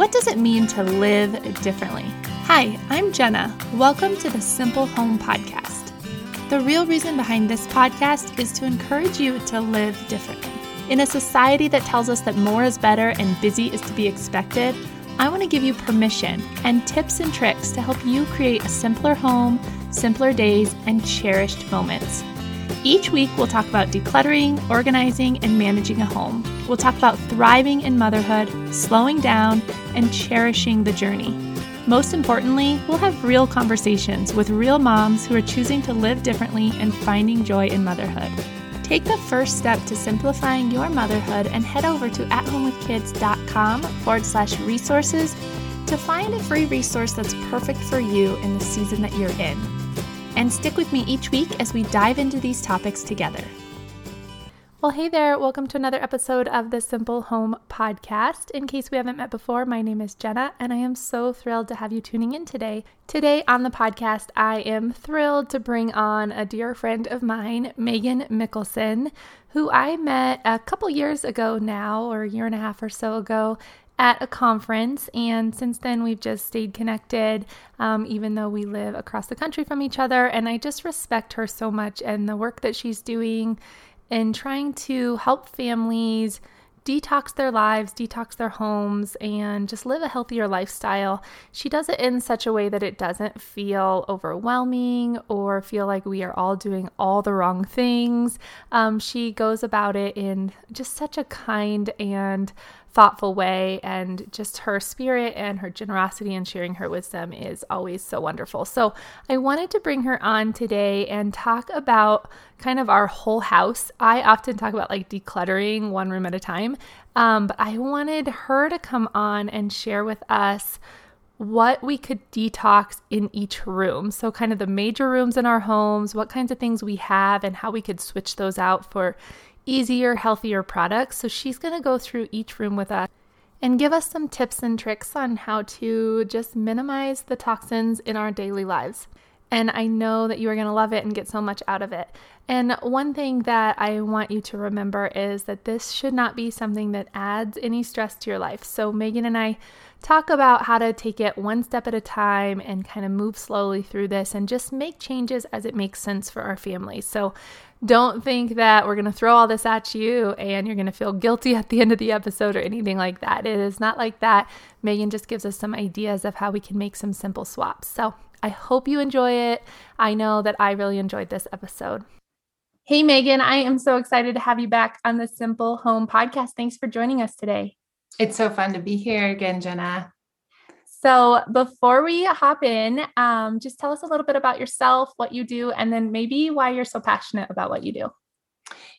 What does it mean to live differently? Hi, I'm Jenna. Welcome to the Simple Home Podcast. The real reason behind this podcast is to encourage you to live differently. In a society that tells us that more is better and busy is to be expected, I want to give you permission and tips and tricks to help you create a simpler home, simpler days, and cherished moments. Each week, we'll talk about decluttering, organizing, and managing a home. We'll talk about thriving in motherhood, slowing down, and cherishing the journey. Most importantly, we'll have real conversations with real moms who are choosing to live differently and finding joy in motherhood. Take the first step to simplifying your motherhood and head over to athomewithkids.com forward slash resources to find a free resource that's perfect for you in the season that you're in and stick with me each week as we dive into these topics together. Well, hey there, welcome to another episode of the Simple Home Podcast. In case we haven't met before, my name is Jenna, and I am so thrilled to have you tuning in today. Today on the podcast, I am thrilled to bring on a dear friend of mine, Megan Mikkelsen, who I met a couple years ago now, or a year and a half or so ago, at a conference. And since then, we've just stayed connected, um, even though we live across the country from each other. And I just respect her so much and the work that she's doing in trying to help families detox their lives, detox their homes, and just live a healthier lifestyle. She does it in such a way that it doesn't feel overwhelming or feel like we are all doing all the wrong things. Um, she goes about it in just such a kind and thoughtful way. And just her spirit and her generosity and sharing her wisdom is always so wonderful. So I wanted to bring her on today and talk about kind of our whole house. I often talk about like decluttering one room at a time, um, but I wanted her to come on and share with us what we could detox in each room. So, kind of the major rooms in our homes, what kinds of things we have, and how we could switch those out for easier, healthier products. So she's going to go through each room with us and give us some tips and tricks on how to just minimize the toxins in our daily lives. And I know that you are going to love it and get so much out of it. And one thing that I want you to remember is that this should not be something that adds any stress to your life. So, Megan and I talk about how to take it one step at a time and kind of move slowly through this and just make changes as it makes sense for our family. So, don't think that we're going to throw all this at you and you're going to feel guilty at the end of the episode or anything like that. It is not like that. Megan just gives us some ideas of how we can make some simple swaps. So I hope you enjoy it. I know that I really enjoyed this episode. Hey, Megan, I am so excited to have you back on the Simple Home podcast. Thanks for joining us today. It's so fun to be here again, Jenna. So, before we hop in, um, just tell us a little bit about yourself, what you do, and then maybe why you're so passionate about what you do.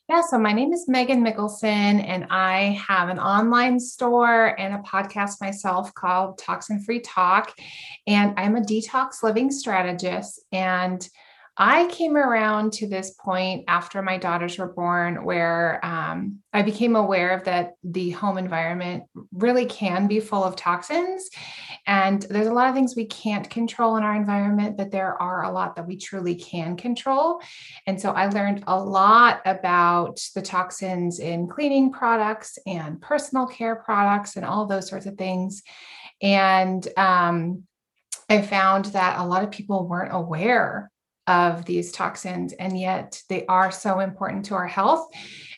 Yeah, so my name is Megan Mikkelsen, and I have an online store and a podcast myself called Toxin Free Talk. And I'm a detox living strategist. And I came around to this point after my daughters were born where um, I became aware of that the home environment really can be full of toxins. And there's a lot of things we can't control in our environment, but there are a lot that we truly can control. And so I learned a lot about the toxins in cleaning products and personal care products and all those sorts of things. And um, I found that a lot of people weren't aware of these toxins, and yet they are so important to our health.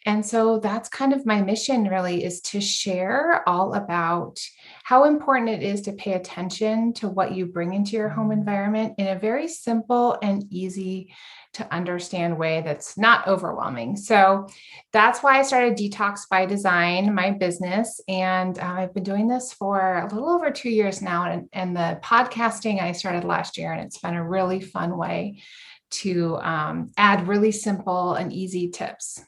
And so that's kind of my mission really is to share all about how important it is to pay attention to what you bring into your home environment in a very simple and easy to understand way that's not overwhelming. So that's why I started Detox by Design, my business. And uh, I've been doing this for a little over two years now. And, and the podcasting I started last year, and it's been a really fun way to um, add really simple and easy tips.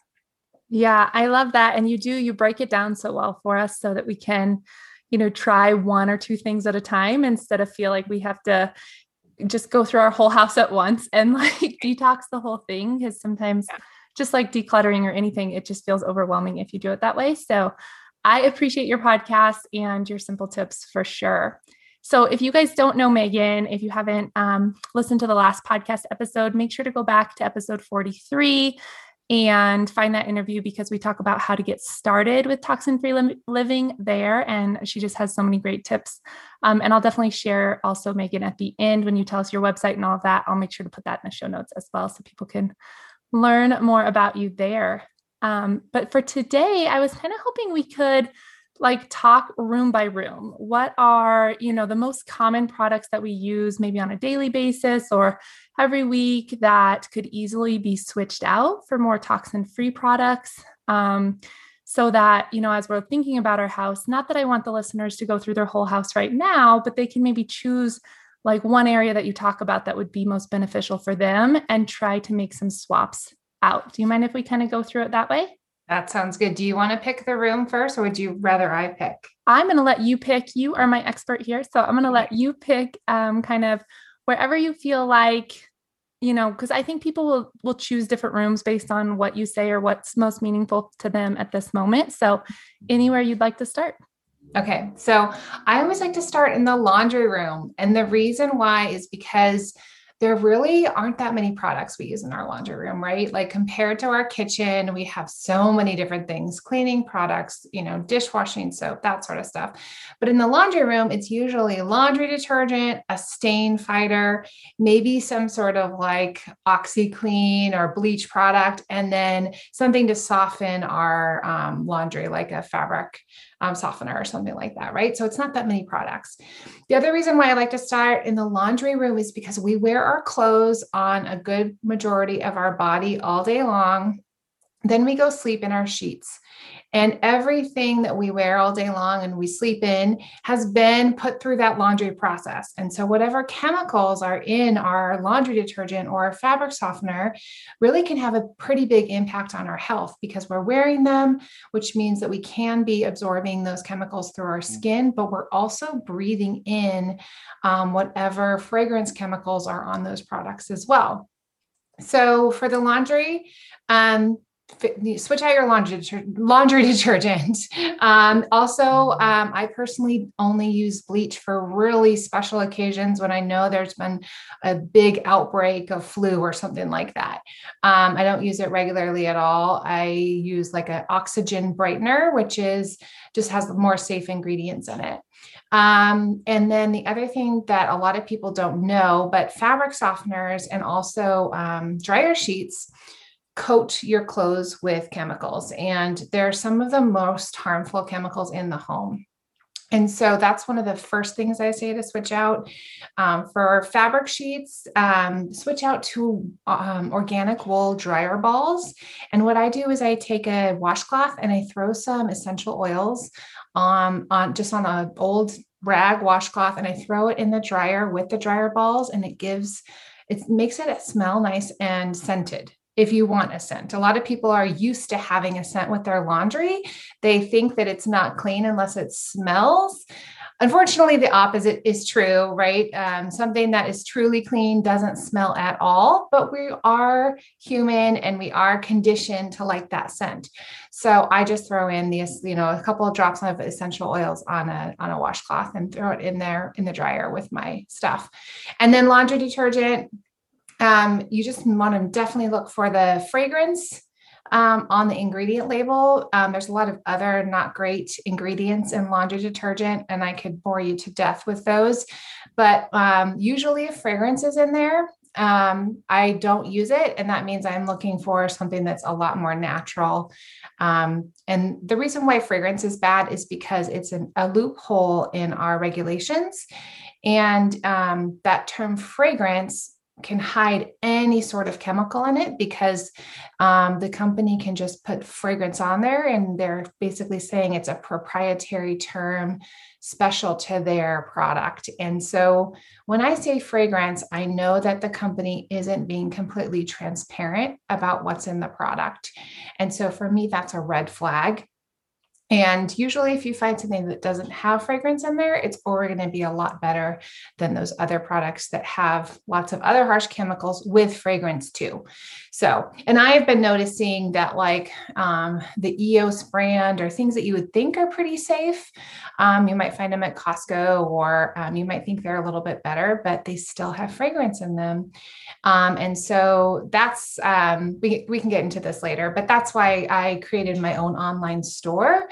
Yeah, I love that. And you do, you break it down so well for us so that we can, you know, try one or two things at a time instead of feel like we have to just go through our whole house at once and like detox the whole thing. Because sometimes, yeah. just like decluttering or anything, it just feels overwhelming if you do it that way. So I appreciate your podcast and your simple tips for sure. So, if you guys don't know Megan, if you haven't um, listened to the last podcast episode, make sure to go back to episode 43 and find that interview because we talk about how to get started with toxin free li- living there. And she just has so many great tips. Um, and I'll definitely share also, Megan, at the end when you tell us your website and all of that. I'll make sure to put that in the show notes as well so people can learn more about you there. Um, but for today, I was kind of hoping we could like talk room by room. What are you know the most common products that we use maybe on a daily basis or every week that could easily be switched out for more toxin free products? Um, so that you know as we're thinking about our house not that i want the listeners to go through their whole house right now but they can maybe choose like one area that you talk about that would be most beneficial for them and try to make some swaps out. Do you mind if we kind of go through it that way that sounds good. Do you want to pick the room first or would you rather I pick? I'm going to let you pick. You are my expert here. So I'm going to let you pick um, kind of wherever you feel like, you know, because I think people will, will choose different rooms based on what you say or what's most meaningful to them at this moment. So anywhere you'd like to start. Okay. So I always like to start in the laundry room. And the reason why is because there really aren't that many products we use in our laundry room, right? Like compared to our kitchen, we have so many different things cleaning products, you know, dishwashing soap, that sort of stuff. But in the laundry room, it's usually laundry detergent, a stain fighter, maybe some sort of like OxiClean or bleach product, and then something to soften our um, laundry, like a fabric um, softener or something like that, right? So it's not that many products. The other reason why I like to start in the laundry room is because we wear our clothes on a good majority of our body all day long. Then we go sleep in our sheets. And everything that we wear all day long and we sleep in has been put through that laundry process. And so, whatever chemicals are in our laundry detergent or our fabric softener really can have a pretty big impact on our health because we're wearing them, which means that we can be absorbing those chemicals through our skin, but we're also breathing in um, whatever fragrance chemicals are on those products as well. So, for the laundry, um, switch out your laundry laundry detergent. Um, also, um, I personally only use bleach for really special occasions when I know there's been a big outbreak of flu or something like that. Um, I don't use it regularly at all. I use like an oxygen brightener, which is just has more safe ingredients in it. Um, and then the other thing that a lot of people don't know, but fabric softeners and also um, dryer sheets coat your clothes with chemicals. And they're some of the most harmful chemicals in the home. And so that's one of the first things I say to switch out. Um, for fabric sheets, um, switch out to um, organic wool dryer balls. And what I do is I take a washcloth and I throw some essential oils on, on just on an old rag washcloth and I throw it in the dryer with the dryer balls and it gives it makes it smell nice and scented if you want a scent. A lot of people are used to having a scent with their laundry. They think that it's not clean unless it smells. Unfortunately, the opposite is true, right? Um, something that is truly clean doesn't smell at all, but we are human and we are conditioned to like that scent. So I just throw in these, you know, a couple of drops of essential oils on a on a washcloth and throw it in there in the dryer with my stuff. And then laundry detergent, um, you just want to definitely look for the fragrance um, on the ingredient label. Um, there's a lot of other not great ingredients in laundry detergent, and I could bore you to death with those. But um, usually, if fragrance is in there, um, I don't use it. And that means I'm looking for something that's a lot more natural. Um, and the reason why fragrance is bad is because it's an, a loophole in our regulations. And um, that term fragrance can hide any sort of chemical in it because um, the company can just put fragrance on there and they're basically saying it's a proprietary term special to their product. And so when I say fragrance, I know that the company isn't being completely transparent about what's in the product. And so for me, that's a red flag. And usually, if you find something that doesn't have fragrance in there, it's already going to be a lot better than those other products that have lots of other harsh chemicals with fragrance too. So, and I've been noticing that like um, the EOS brand or things that you would think are pretty safe, um, you might find them at Costco or um, you might think they're a little bit better, but they still have fragrance in them. Um, and so that's, um, we, we can get into this later, but that's why I created my own online store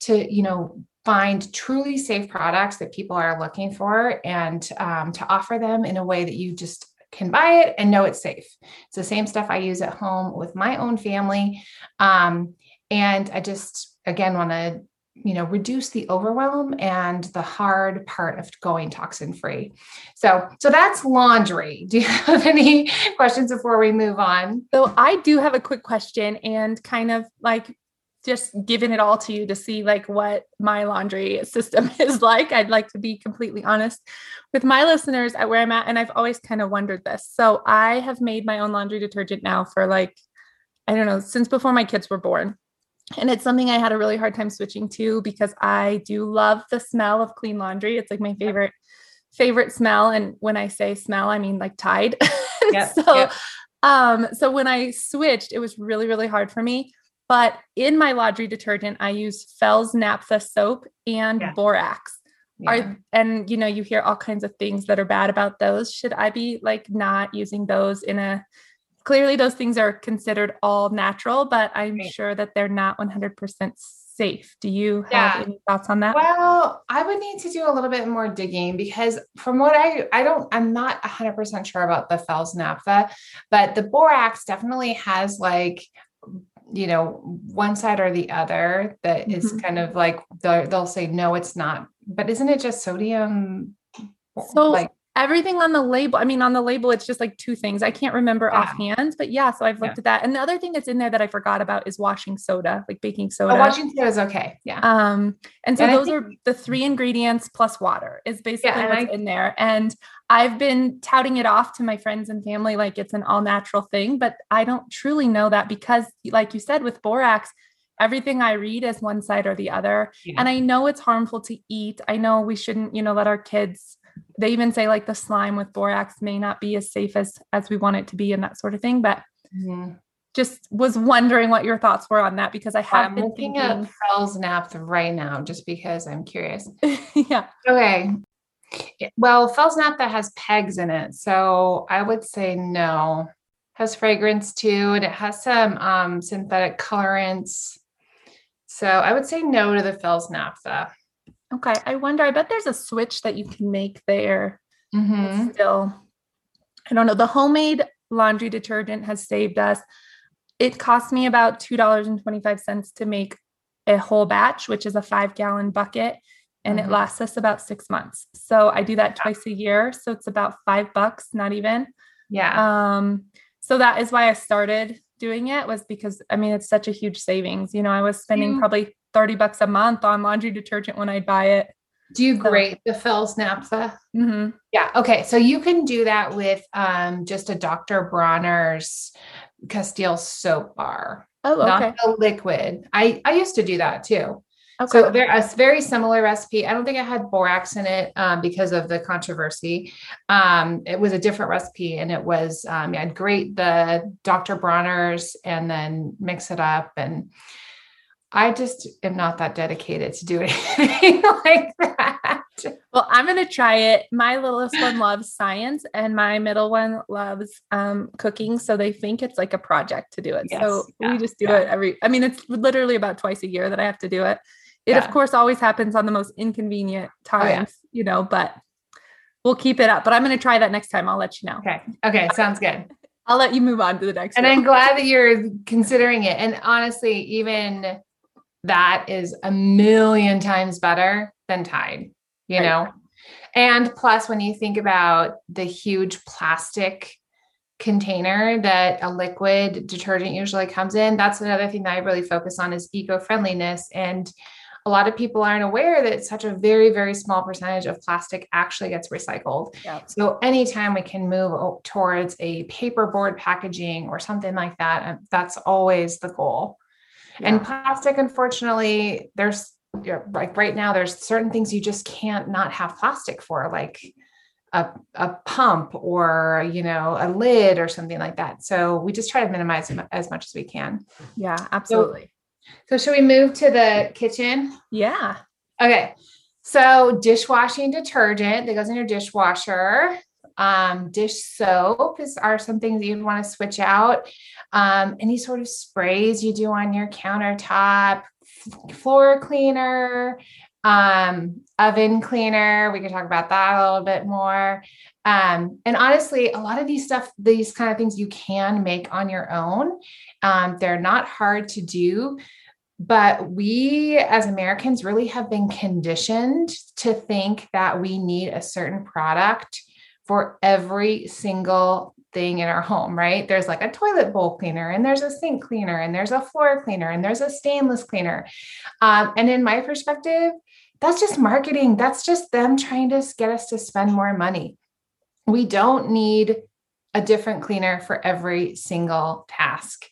to, you know, find truly safe products that people are looking for and um, to offer them in a way that you just can buy it and know it's safe. It's the same stuff I use at home with my own family. Um, and I just, again, want to you know reduce the overwhelm and the hard part of going toxin free so so that's laundry do you have any questions before we move on so i do have a quick question and kind of like just giving it all to you to see like what my laundry system is like i'd like to be completely honest with my listeners at where i'm at and i've always kind of wondered this so i have made my own laundry detergent now for like i don't know since before my kids were born and it's something I had a really hard time switching to because I do love the smell of clean laundry. It's like my favorite favorite smell and when I say smell I mean like Tide. Yep, so yep. um so when I switched it was really really hard for me. But in my laundry detergent I use Fels-Naptha soap and yeah. borax. Yeah. Are and you know you hear all kinds of things that are bad about those. Should I be like not using those in a clearly those things are considered all natural, but I'm right. sure that they're not 100% safe. Do you have any thoughts on that? Well, I would need to do a little bit more digging because from what I I don't I'm not 100% sure about the Fels-Naptha, but the borax definitely has like you know one side or the other that is mm-hmm. kind of like they'll say no it's not but isn't it just sodium so like everything on the label. I mean, on the label, it's just like two things. I can't remember yeah. offhand, but yeah. So I've looked yeah. at that. And the other thing that's in there that I forgot about is washing soda, like baking soda. Oh, washing soda is okay. Yeah. Um, and so and those think- are the three ingredients plus water is basically yeah, what's I- in there. And I've been touting it off to my friends and family like it's an all natural thing, but I don't truly know that because, like you said, with borax, everything I read is one side or the other. Yeah. And I know it's harmful to eat. I know we shouldn't, you know, let our kids they even say like the slime with borax may not be as safe as as we want it to be and that sort of thing but mm-hmm. just was wondering what your thoughts were on that because i have i'm been looking thinking... at Fels-Naptha right now just because i'm curious. Yeah. Okay. Well Fels-Naptha has pegs in it so i would say no. Has fragrance too and it has some um, synthetic colorants. So i would say no to the Fels-Naptha Okay. I wonder, I bet there's a switch that you can make there. Mm-hmm. Still, I don't know. The homemade laundry detergent has saved us. It cost me about $2.25 to make a whole batch, which is a five gallon bucket, and mm-hmm. it lasts us about six months. So I do that twice a year. So it's about five bucks, not even. Yeah. Um, so that is why I started doing it was because I mean it's such a huge savings. You know, I was spending probably 30 bucks a month on laundry detergent when I'd buy it. Do you so. grate the Fels-Naptha? Mm-hmm. Yeah. Okay. So you can do that with um, just a Dr. Bronner's Castile soap bar. Oh, okay. Not the liquid. I, I used to do that too. Okay. So there, a very similar recipe. I don't think it had borax in it um, because of the controversy. Um, it was a different recipe, and it was um, yeah, I'd grate the Dr. Bronner's and then mix it up and I just am not that dedicated to do anything like that. Well, I'm going to try it. My littlest one loves science and my middle one loves um, cooking. So they think it's like a project to do it. Yes, so yeah, we just do yeah. it every, I mean, it's literally about twice a year that I have to do it. It, yeah. of course, always happens on the most inconvenient times, oh, you know, but we'll keep it up. But I'm going to try that next time. I'll let you know. Okay. Okay. Sounds good. I'll let you move on to the next and one. I'm glad that you're considering it. And honestly, even that is a million times better than Tide, you right. know? And plus, when you think about the huge plastic container that a liquid detergent usually comes in, that's another thing that I really focus on is eco friendliness. And a lot of people aren't aware that such a very, very small percentage of plastic actually gets recycled. Yep. So, anytime we can move towards a paperboard packaging or something like that, uh, that's always the goal. Yeah. And plastic, unfortunately, there's like right now, there's certain things you just can't not have plastic for, like a, a pump or you know a lid or something like that. So we just try to minimize as much as we can. Yeah absolutely. so, so should we move to the kitchen? Yeah. Okay. So dishwashing detergent that goes in your dishwasher um, dish soap is are some things you'd want to switch out um, any sort of sprays you do on your countertop floor cleaner um, oven cleaner. We could talk about that a little bit more. Um, and honestly, a lot of these stuff, these kind of things you can make on your own. Um, they're not hard to do. But we as Americans really have been conditioned to think that we need a certain product for every single thing in our home, right? There's like a toilet bowl cleaner, and there's a sink cleaner, and there's a floor cleaner, and there's a stainless cleaner. Um, and in my perspective, that's just marketing. That's just them trying to get us to spend more money. We don't need a different cleaner for every single task.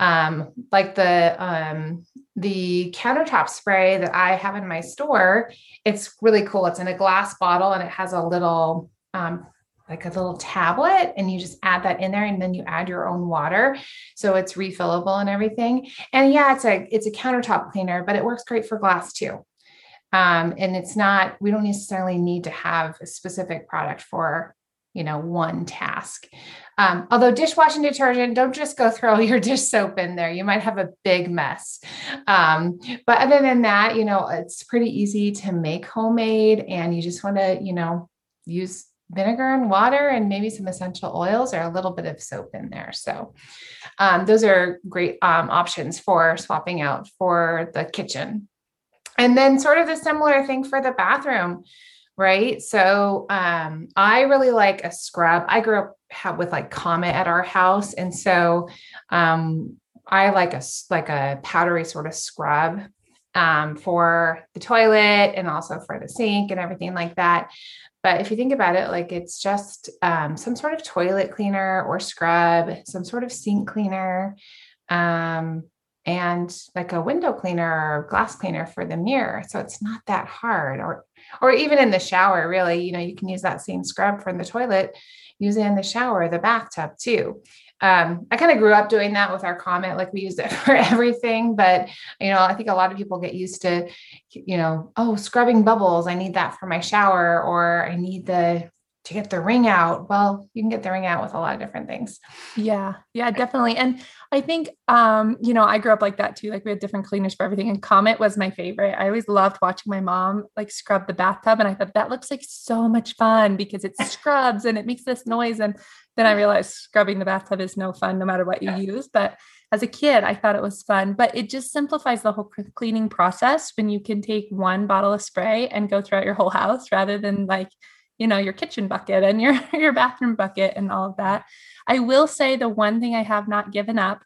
Um, like the um, the countertop spray that I have in my store, it's really cool. It's in a glass bottle and it has a little um, like a little tablet and you just add that in there and then you add your own water so it's refillable and everything and yeah it's a it's a countertop cleaner but it works great for glass too um, and it's not, we don't necessarily need to have a specific product for, you know, one task. Um, although dishwashing detergent, don't just go throw your dish soap in there. You might have a big mess. Um, but other than that, you know, it's pretty easy to make homemade and you just want to, you know, use vinegar and water and maybe some essential oils or a little bit of soap in there. So um, those are great um, options for swapping out for the kitchen. And then sort of the similar thing for the bathroom, right? So um, I really like a scrub. I grew up have, with like Comet at our house, and so um, I like a like a powdery sort of scrub um, for the toilet and also for the sink and everything like that. But if you think about it, like it's just um, some sort of toilet cleaner or scrub, some sort of sink cleaner. Um, and like a window cleaner or glass cleaner for the mirror. So it's not that hard. Or or even in the shower, really, you know, you can use that same scrub from the toilet, use it in the shower, the bathtub too. Um, I kind of grew up doing that with our Comet, like we used it for everything. But you know, I think a lot of people get used to, you know, oh, scrubbing bubbles. I need that for my shower, or I need the to get the ring out. Well, you can get the ring out with a lot of different things. Yeah. Yeah, definitely. And I think um, you know, I grew up like that too. Like we had different cleaners for everything. And Comet was my favorite. I always loved watching my mom like scrub the bathtub. And I thought that looks like so much fun because it scrubs and it makes this noise. And then I realized scrubbing the bathtub is no fun no matter what you yeah. use. But as a kid, I thought it was fun. But it just simplifies the whole cleaning process when you can take one bottle of spray and go throughout your whole house rather than like you know your kitchen bucket and your your bathroom bucket and all of that i will say the one thing i have not given up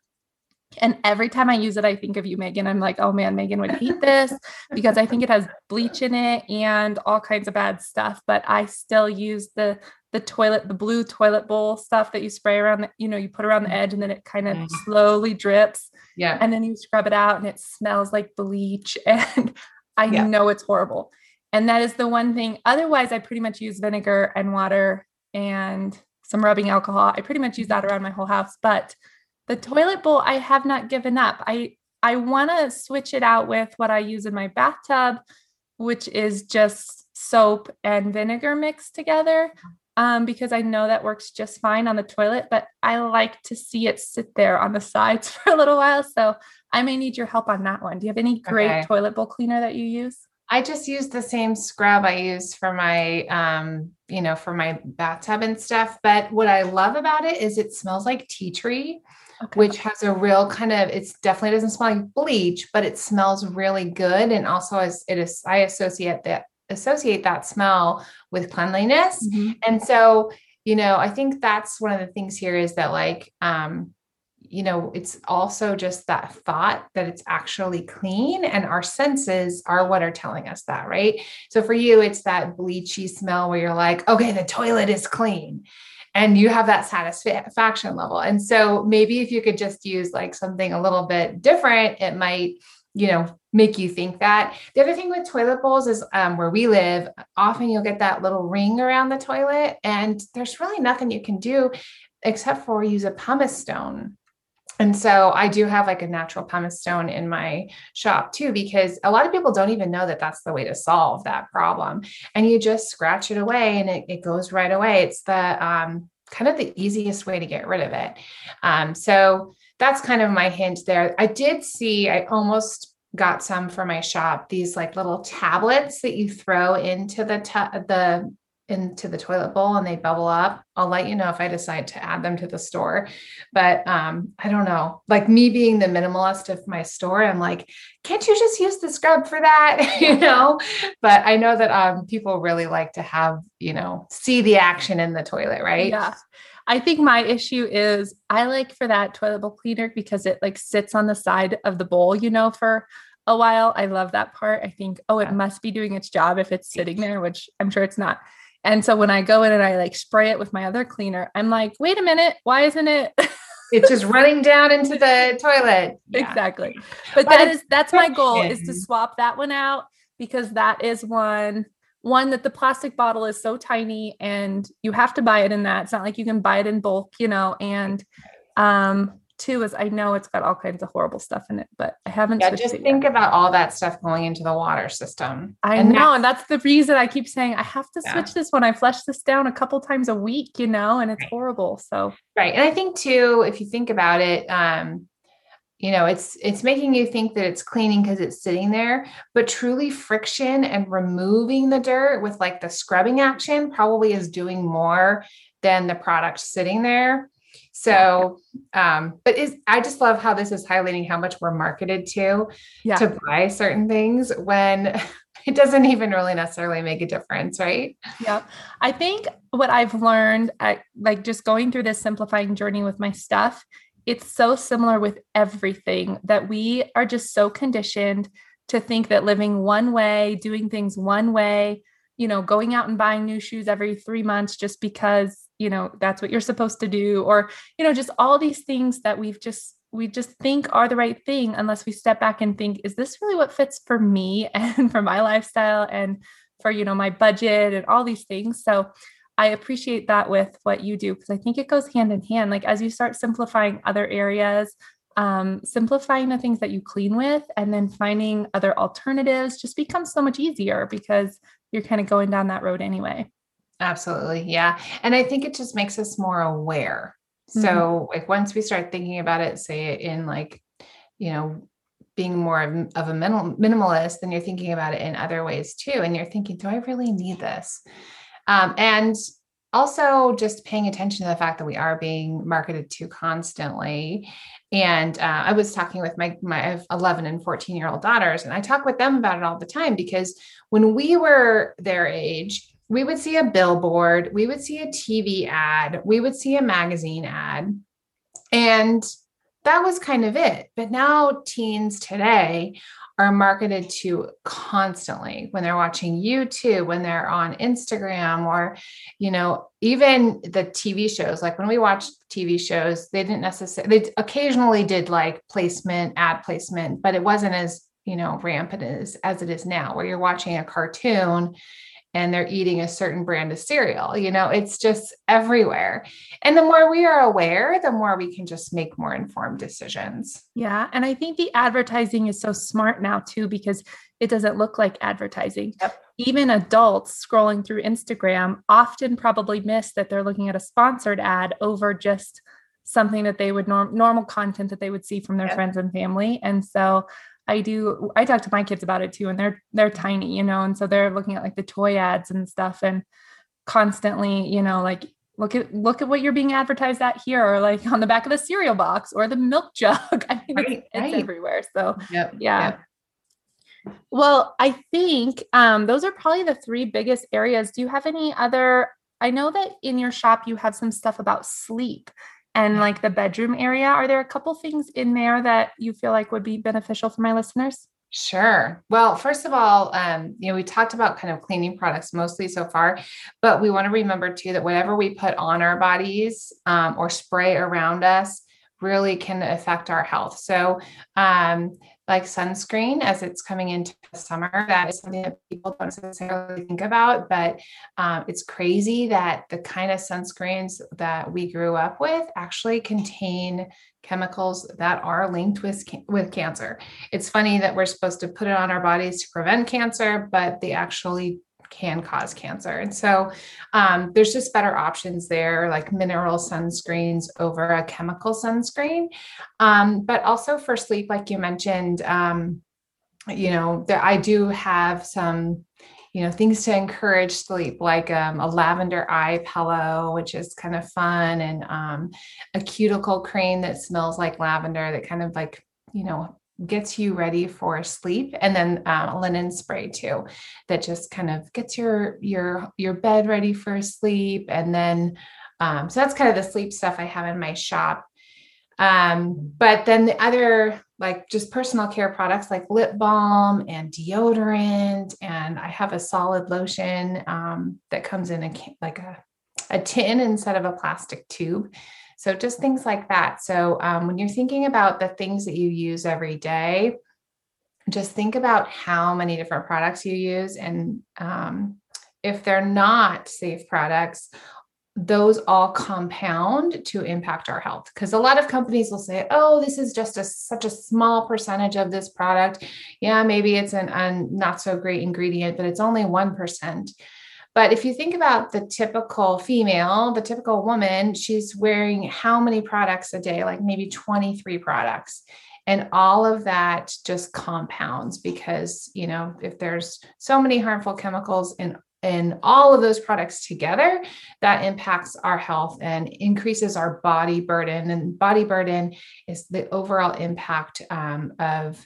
and every time I use it, I think of you, Megan. I'm like, oh man, Megan would hate this because I think it has bleach in it and all kinds of bad stuff. But I still use the the toilet, the blue toilet bowl stuff that you spray around, the, you know, you put around the edge and then it kind of mm. slowly drips. Yeah. And then you scrub it out and it smells like bleach. And I yeah. know it's horrible. And that is the one thing. Otherwise, I pretty much use vinegar and water and some rubbing alcohol. I pretty much use that around my whole house. But the toilet bowl, I have not given up. I I want to switch it out with what I use in my bathtub, which is just soap and vinegar mixed together. Um, because I know that works just fine on the toilet, but I like to see it sit there on the sides for a little while. So I may need your help on that one. Do you have any great okay. toilet bowl cleaner that you use? I just use the same scrub I use for my, um, you know, for my bathtub and stuff. But what I love about it is it smells like tea tree, okay. which has a real kind of, it's definitely doesn't smell like bleach, but it smells really good. And also as it is, I associate that, associate that smell with cleanliness. Mm-hmm. And so, you know, I think that's one of the things here is that like, um, you know, it's also just that thought that it's actually clean, and our senses are what are telling us that, right? So for you, it's that bleachy smell where you're like, okay, the toilet is clean. and you have that satisfaction level. And so maybe if you could just use like something a little bit different, it might, you know, make you think that. The other thing with toilet bowls is um, where we live, often you'll get that little ring around the toilet, and there's really nothing you can do except for use a pumice stone and so I do have like a natural pumice stone in my shop too, because a lot of people don't even know that that's the way to solve that problem. And you just scratch it away and it, it goes right away. It's the um, kind of the easiest way to get rid of it. Um, so that's kind of my hint there. I did see, I almost got some for my shop, these like little tablets that you throw into the, the into the toilet bowl and they bubble up. I'll let you know if I decide to add them to the store. But um, I don't know. Like me being the minimalist of my store, I'm like, can't you just use the scrub for that? you know? But I know that um, people really like to have, you know, see the action in the toilet, right? Yeah. I think my issue is I like for that toilet bowl cleaner because it like sits on the side of the bowl, you know, for a while. I love that part. I think, oh, it must be doing its job if it's sitting there, which I'm sure it's not. And so when I go in and I like spray it with my other cleaner, I'm like, wait a minute, why isn't it? it's just running down into the toilet. Yeah. Exactly. But, but that is that's my goal is to swap that one out because that is one one that the plastic bottle is so tiny and you have to buy it in that. It's not like you can buy it in bulk, you know, and um Two is I know it's got all kinds of horrible stuff in it, but I haven't. Yeah, just think yet. about all that stuff going into the water system. I and know, that's, and that's the reason I keep saying I have to yeah. switch this one. I flush this down a couple times a week, you know, and it's right. horrible. So right, and I think too, if you think about it, um, you know it's it's making you think that it's cleaning because it's sitting there but truly friction and removing the dirt with like the scrubbing action probably is doing more than the product sitting there so, um, but is I just love how this is highlighting how much we're marketed to yeah. to buy certain things when it doesn't even really necessarily make a difference, right? Yeah. I think what I've learned at like just going through this simplifying journey with my stuff, it's so similar with everything that we are just so conditioned to think that living one way, doing things one way, you know, going out and buying new shoes every 3 months just because you know that's what you're supposed to do or you know just all these things that we've just we just think are the right thing unless we step back and think is this really what fits for me and for my lifestyle and for you know my budget and all these things. So i appreciate that with what you do because i think it goes hand in hand like as you start simplifying other areas um, simplifying the things that you clean with and then finding other alternatives just becomes so much easier because you're kind of going down that road anyway Absolutely. Yeah. And I think it just makes us more aware. Mm-hmm. So, like, once we start thinking about it, say it in like, you know, being more of a minimal, minimalist, then you're thinking about it in other ways too. And you're thinking, do I really need this? Um, and also just paying attention to the fact that we are being marketed to constantly. And uh, I was talking with my my 11 and 14 year old daughters, and I talk with them about it all the time because when we were their age, we would see a billboard, we would see a TV ad, we would see a magazine ad. And that was kind of it. But now teens today are marketed to constantly when they're watching YouTube, when they're on Instagram, or, you know, even the TV shows. Like when we watched TV shows, they didn't necessarily, they occasionally did like placement, ad placement, but it wasn't as, you know, rampant as, as it is now, where you're watching a cartoon and they're eating a certain brand of cereal. You know, it's just everywhere. And the more we are aware, the more we can just make more informed decisions. Yeah. And I think the advertising is so smart now too, because it doesn't look like advertising. Yep. Even adults scrolling through Instagram often probably miss that they're looking at a sponsored ad over just something that they would norm normal content that they would see from their yep. friends and family. And so I do I talk to my kids about it too and they're they're tiny, you know, and so they're looking at like the toy ads and stuff and constantly, you know, like look at look at what you're being advertised at here or like on the back of the cereal box or the milk jug. I mean right, it's, right. it's, everywhere. So yep, yeah. Yep. Well, I think um, those are probably the three biggest areas. Do you have any other? I know that in your shop you have some stuff about sleep and like the bedroom area. Are there a couple things in there that you feel like would be beneficial for my listeners? Sure. Well, first of all, um, you know, we talked about kind of cleaning products mostly so far, but we want to remember too that whatever we put on our bodies um, or spray around us really can affect our health. So, um, like sunscreen as it's coming into summer. That is something that people don't necessarily think about, but um, it's crazy that the kind of sunscreens that we grew up with actually contain chemicals that are linked with with cancer. It's funny that we're supposed to put it on our bodies to prevent cancer, but they actually can cause cancer. And so um, there's just better options there, like mineral sunscreens over a chemical sunscreen. Um, but also for sleep, like you mentioned, um, you know, that I do have some you know things to encourage sleep like um, a lavender eye pillow which is kind of fun and um, a cuticle cream that smells like lavender that kind of like you know gets you ready for sleep and then a linen spray too that just kind of gets your your your bed ready for sleep and then um, so that's kind of the sleep stuff i have in my shop. Um, but then the other like just personal care products like lip balm and deodorant and i have a solid lotion um, that comes in a like a, a tin instead of a plastic tube so just things like that. So um, when you're thinking about the things that you use every day, just think about how many different products you use. And um, if they're not safe products, those all compound to impact our health because a lot of companies will say oh this is just a such a small percentage of this product yeah maybe it's an, an not so great ingredient but it's only 1% but if you think about the typical female, the typical woman, she's wearing how many products a day? Like maybe 23 products. And all of that just compounds because, you know, if there's so many harmful chemicals in in all of those products together, that impacts our health and increases our body burden. And body burden is the overall impact um, of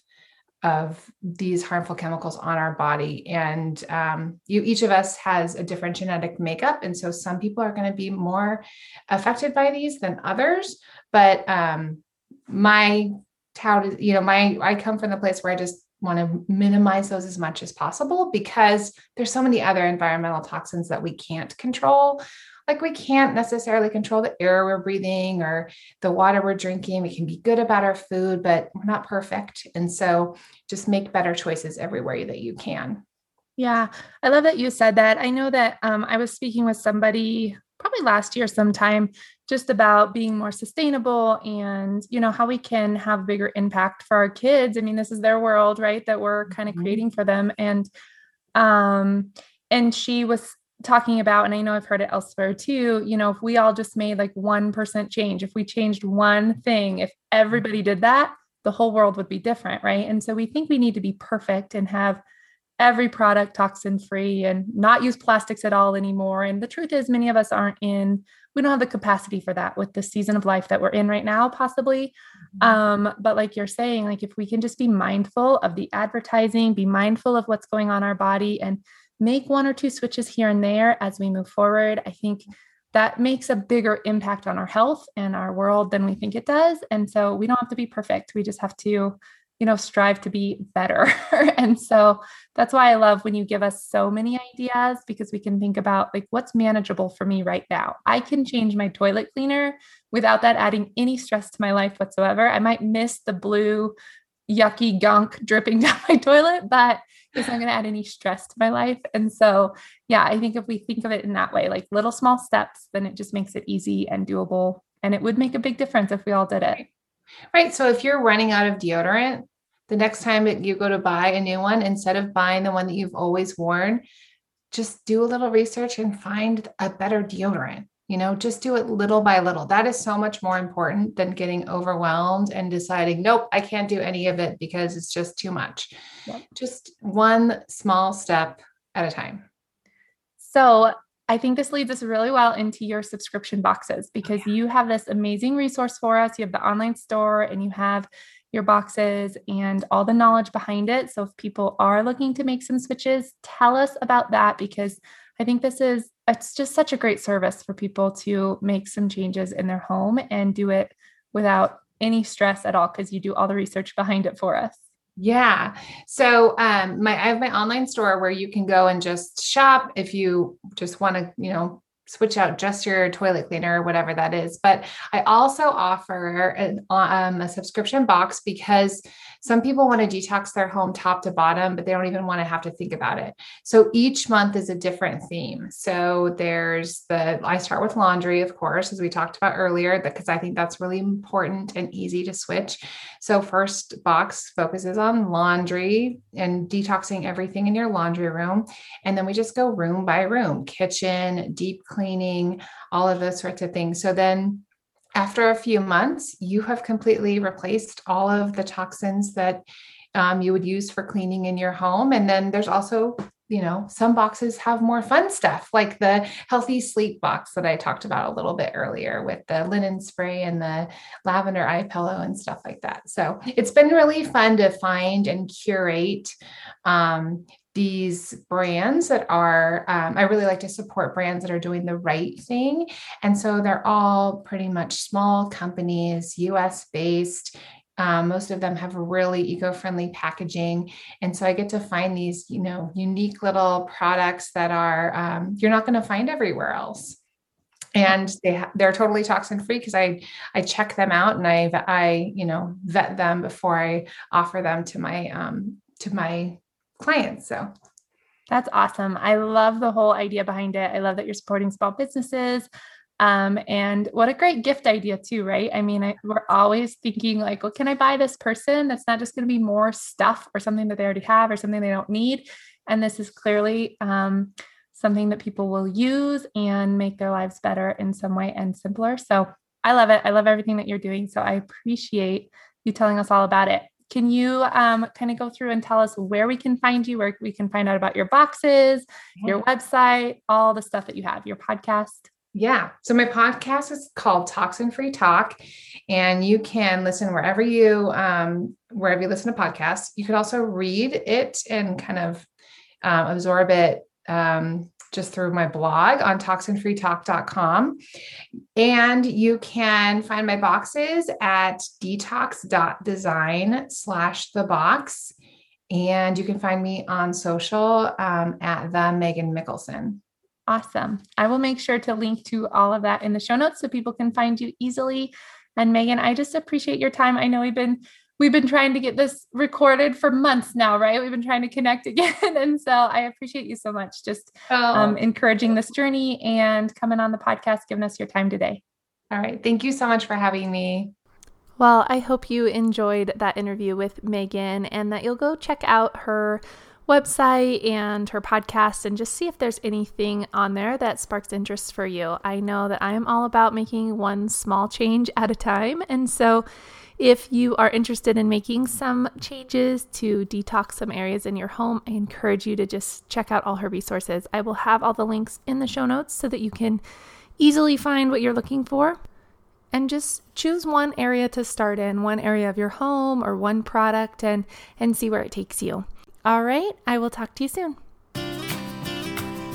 of these harmful chemicals on our body. And um, you each of us has a different genetic makeup. And so some people are going to be more affected by these than others. But um, my tout you know my i come from the place where i just want to minimize those as much as possible because there's so many other environmental toxins that we can't control like we can't necessarily control the air we're breathing or the water we're drinking. We can be good about our food, but we're not perfect. And so just make better choices everywhere that you can. Yeah, I love that you said that. I know that um, I was speaking with somebody probably last year sometime just about being more sustainable and you know how we can have bigger impact for our kids i mean this is their world right that we're kind of mm-hmm. creating for them and um and she was talking about, and I know I've heard it elsewhere too, you know, if we all just made like 1% change, if we changed one thing, if everybody did that, the whole world would be different. Right. And so we think we need to be perfect and have every product toxin free and not use plastics at all anymore. And the truth is, many of us aren't in, we don't have the capacity for that with the season of life that we're in right now, possibly. Mm-hmm. Um, but like you're saying, like if we can just be mindful of the advertising, be mindful of what's going on our body and make one or two switches here and there as we move forward. I think that makes a bigger impact on our health and our world than we think it does. And so we don't have to be perfect. We just have to, you know, strive to be better. and so that's why I love when you give us so many ideas because we can think about like what's manageable for me right now. I can change my toilet cleaner without that adding any stress to my life whatsoever. I might miss the blue yucky gunk dripping down my toilet, but it's not going to add any stress to my life. And so, yeah, I think if we think of it in that way, like little small steps, then it just makes it easy and doable. And it would make a big difference if we all did it. Right. So if you're running out of deodorant, the next time that you go to buy a new one, instead of buying the one that you've always worn, just do a little research and find a better deodorant you know just do it little by little that is so much more important than getting overwhelmed and deciding nope i can't do any of it because it's just too much yep. just one small step at a time so I think this leads us really well into your subscription boxes because oh, yeah. you have this amazing resource for us. You have the online store and you have your boxes and all the knowledge behind it. So if people are looking to make some switches, tell us about that because I think this is it's just such a great service for people to make some changes in their home and do it without any stress at all because you do all the research behind it for us. Yeah. So um my I have my online store where you can go and just shop if you just want to, you know, switch out just your toilet cleaner or whatever that is. But I also offer an, um, a subscription box because some people want to detox their home top to bottom, but they don't even want to have to think about it. So each month is a different theme. So there's the, I start with laundry, of course, as we talked about earlier, because I think that's really important and easy to switch. So first box focuses on laundry and detoxing everything in your laundry room. And then we just go room by room, kitchen, deep cleaning, all of those sorts of things. So then after a few months, you have completely replaced all of the toxins that um, you would use for cleaning in your home. And then there's also, you know, some boxes have more fun stuff, like the healthy sleep box that I talked about a little bit earlier with the linen spray and the lavender eye pillow and stuff like that. So it's been really fun to find and curate um, these brands that are um, i really like to support brands that are doing the right thing. And so they're all pretty much small companies us based um, most of them have really eco-friendly packaging. And so i get to find these you know unique little products that are um, you're not going to find everywhere else. And they ha- they're totally toxin free because I I check them out and I I you know vet them before I offer them to my um to my clients. So that's awesome. I love the whole idea behind it. I love that you're supporting small businesses. Um, and what a great gift idea, too, right? I mean, I, we're always thinking, like, well, can I buy this person? That's not just going to be more stuff or something that they already have or something they don't need. And this is clearly um, something that people will use and make their lives better in some way and simpler. So I love it. I love everything that you're doing. So I appreciate you telling us all about it. Can you um, kind of go through and tell us where we can find you, where we can find out about your boxes, yeah. your website, all the stuff that you have, your podcast? Yeah. So my podcast is called Toxin Free Talk, and you can listen wherever you um, wherever you listen to podcasts. You could also read it and kind of um, absorb it um, just through my blog on toxinfreetalk.com. And you can find my boxes at detox.design slash the box. And you can find me on social um, at the Megan Mikkelsen. Awesome. I will make sure to link to all of that in the show notes so people can find you easily. And Megan, I just appreciate your time. I know we've been we've been trying to get this recorded for months now, right? We've been trying to connect again. and so I appreciate you so much just oh. um, encouraging this journey and coming on the podcast, giving us your time today. All right. Thank you so much for having me. Well, I hope you enjoyed that interview with Megan and that you'll go check out her website and her podcast and just see if there's anything on there that sparks interest for you. I know that I am all about making one small change at a time. And so if you are interested in making some changes to detox some areas in your home, I encourage you to just check out all her resources. I will have all the links in the show notes so that you can easily find what you're looking for. And just choose one area to start in, one area of your home or one product and and see where it takes you. All right, I will talk to you soon.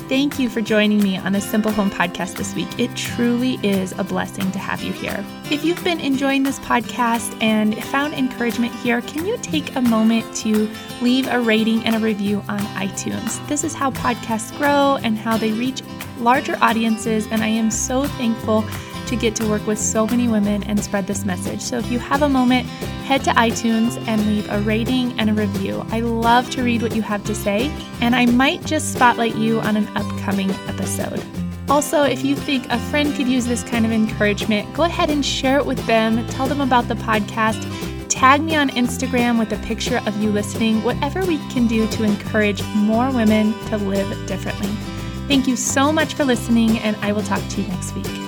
Thank you for joining me on the Simple Home podcast this week. It truly is a blessing to have you here. If you've been enjoying this podcast and found encouragement here, can you take a moment to leave a rating and a review on iTunes? This is how podcasts grow and how they reach larger audiences, and I am so thankful to get to work with so many women and spread this message. So if you have a moment, head to iTunes and leave a rating and a review. I love to read what you have to say, and I might just spotlight you on an upcoming episode. Also, if you think a friend could use this kind of encouragement, go ahead and share it with them. Tell them about the podcast. Tag me on Instagram with a picture of you listening, whatever we can do to encourage more women to live differently. Thank you so much for listening, and I will talk to you next week.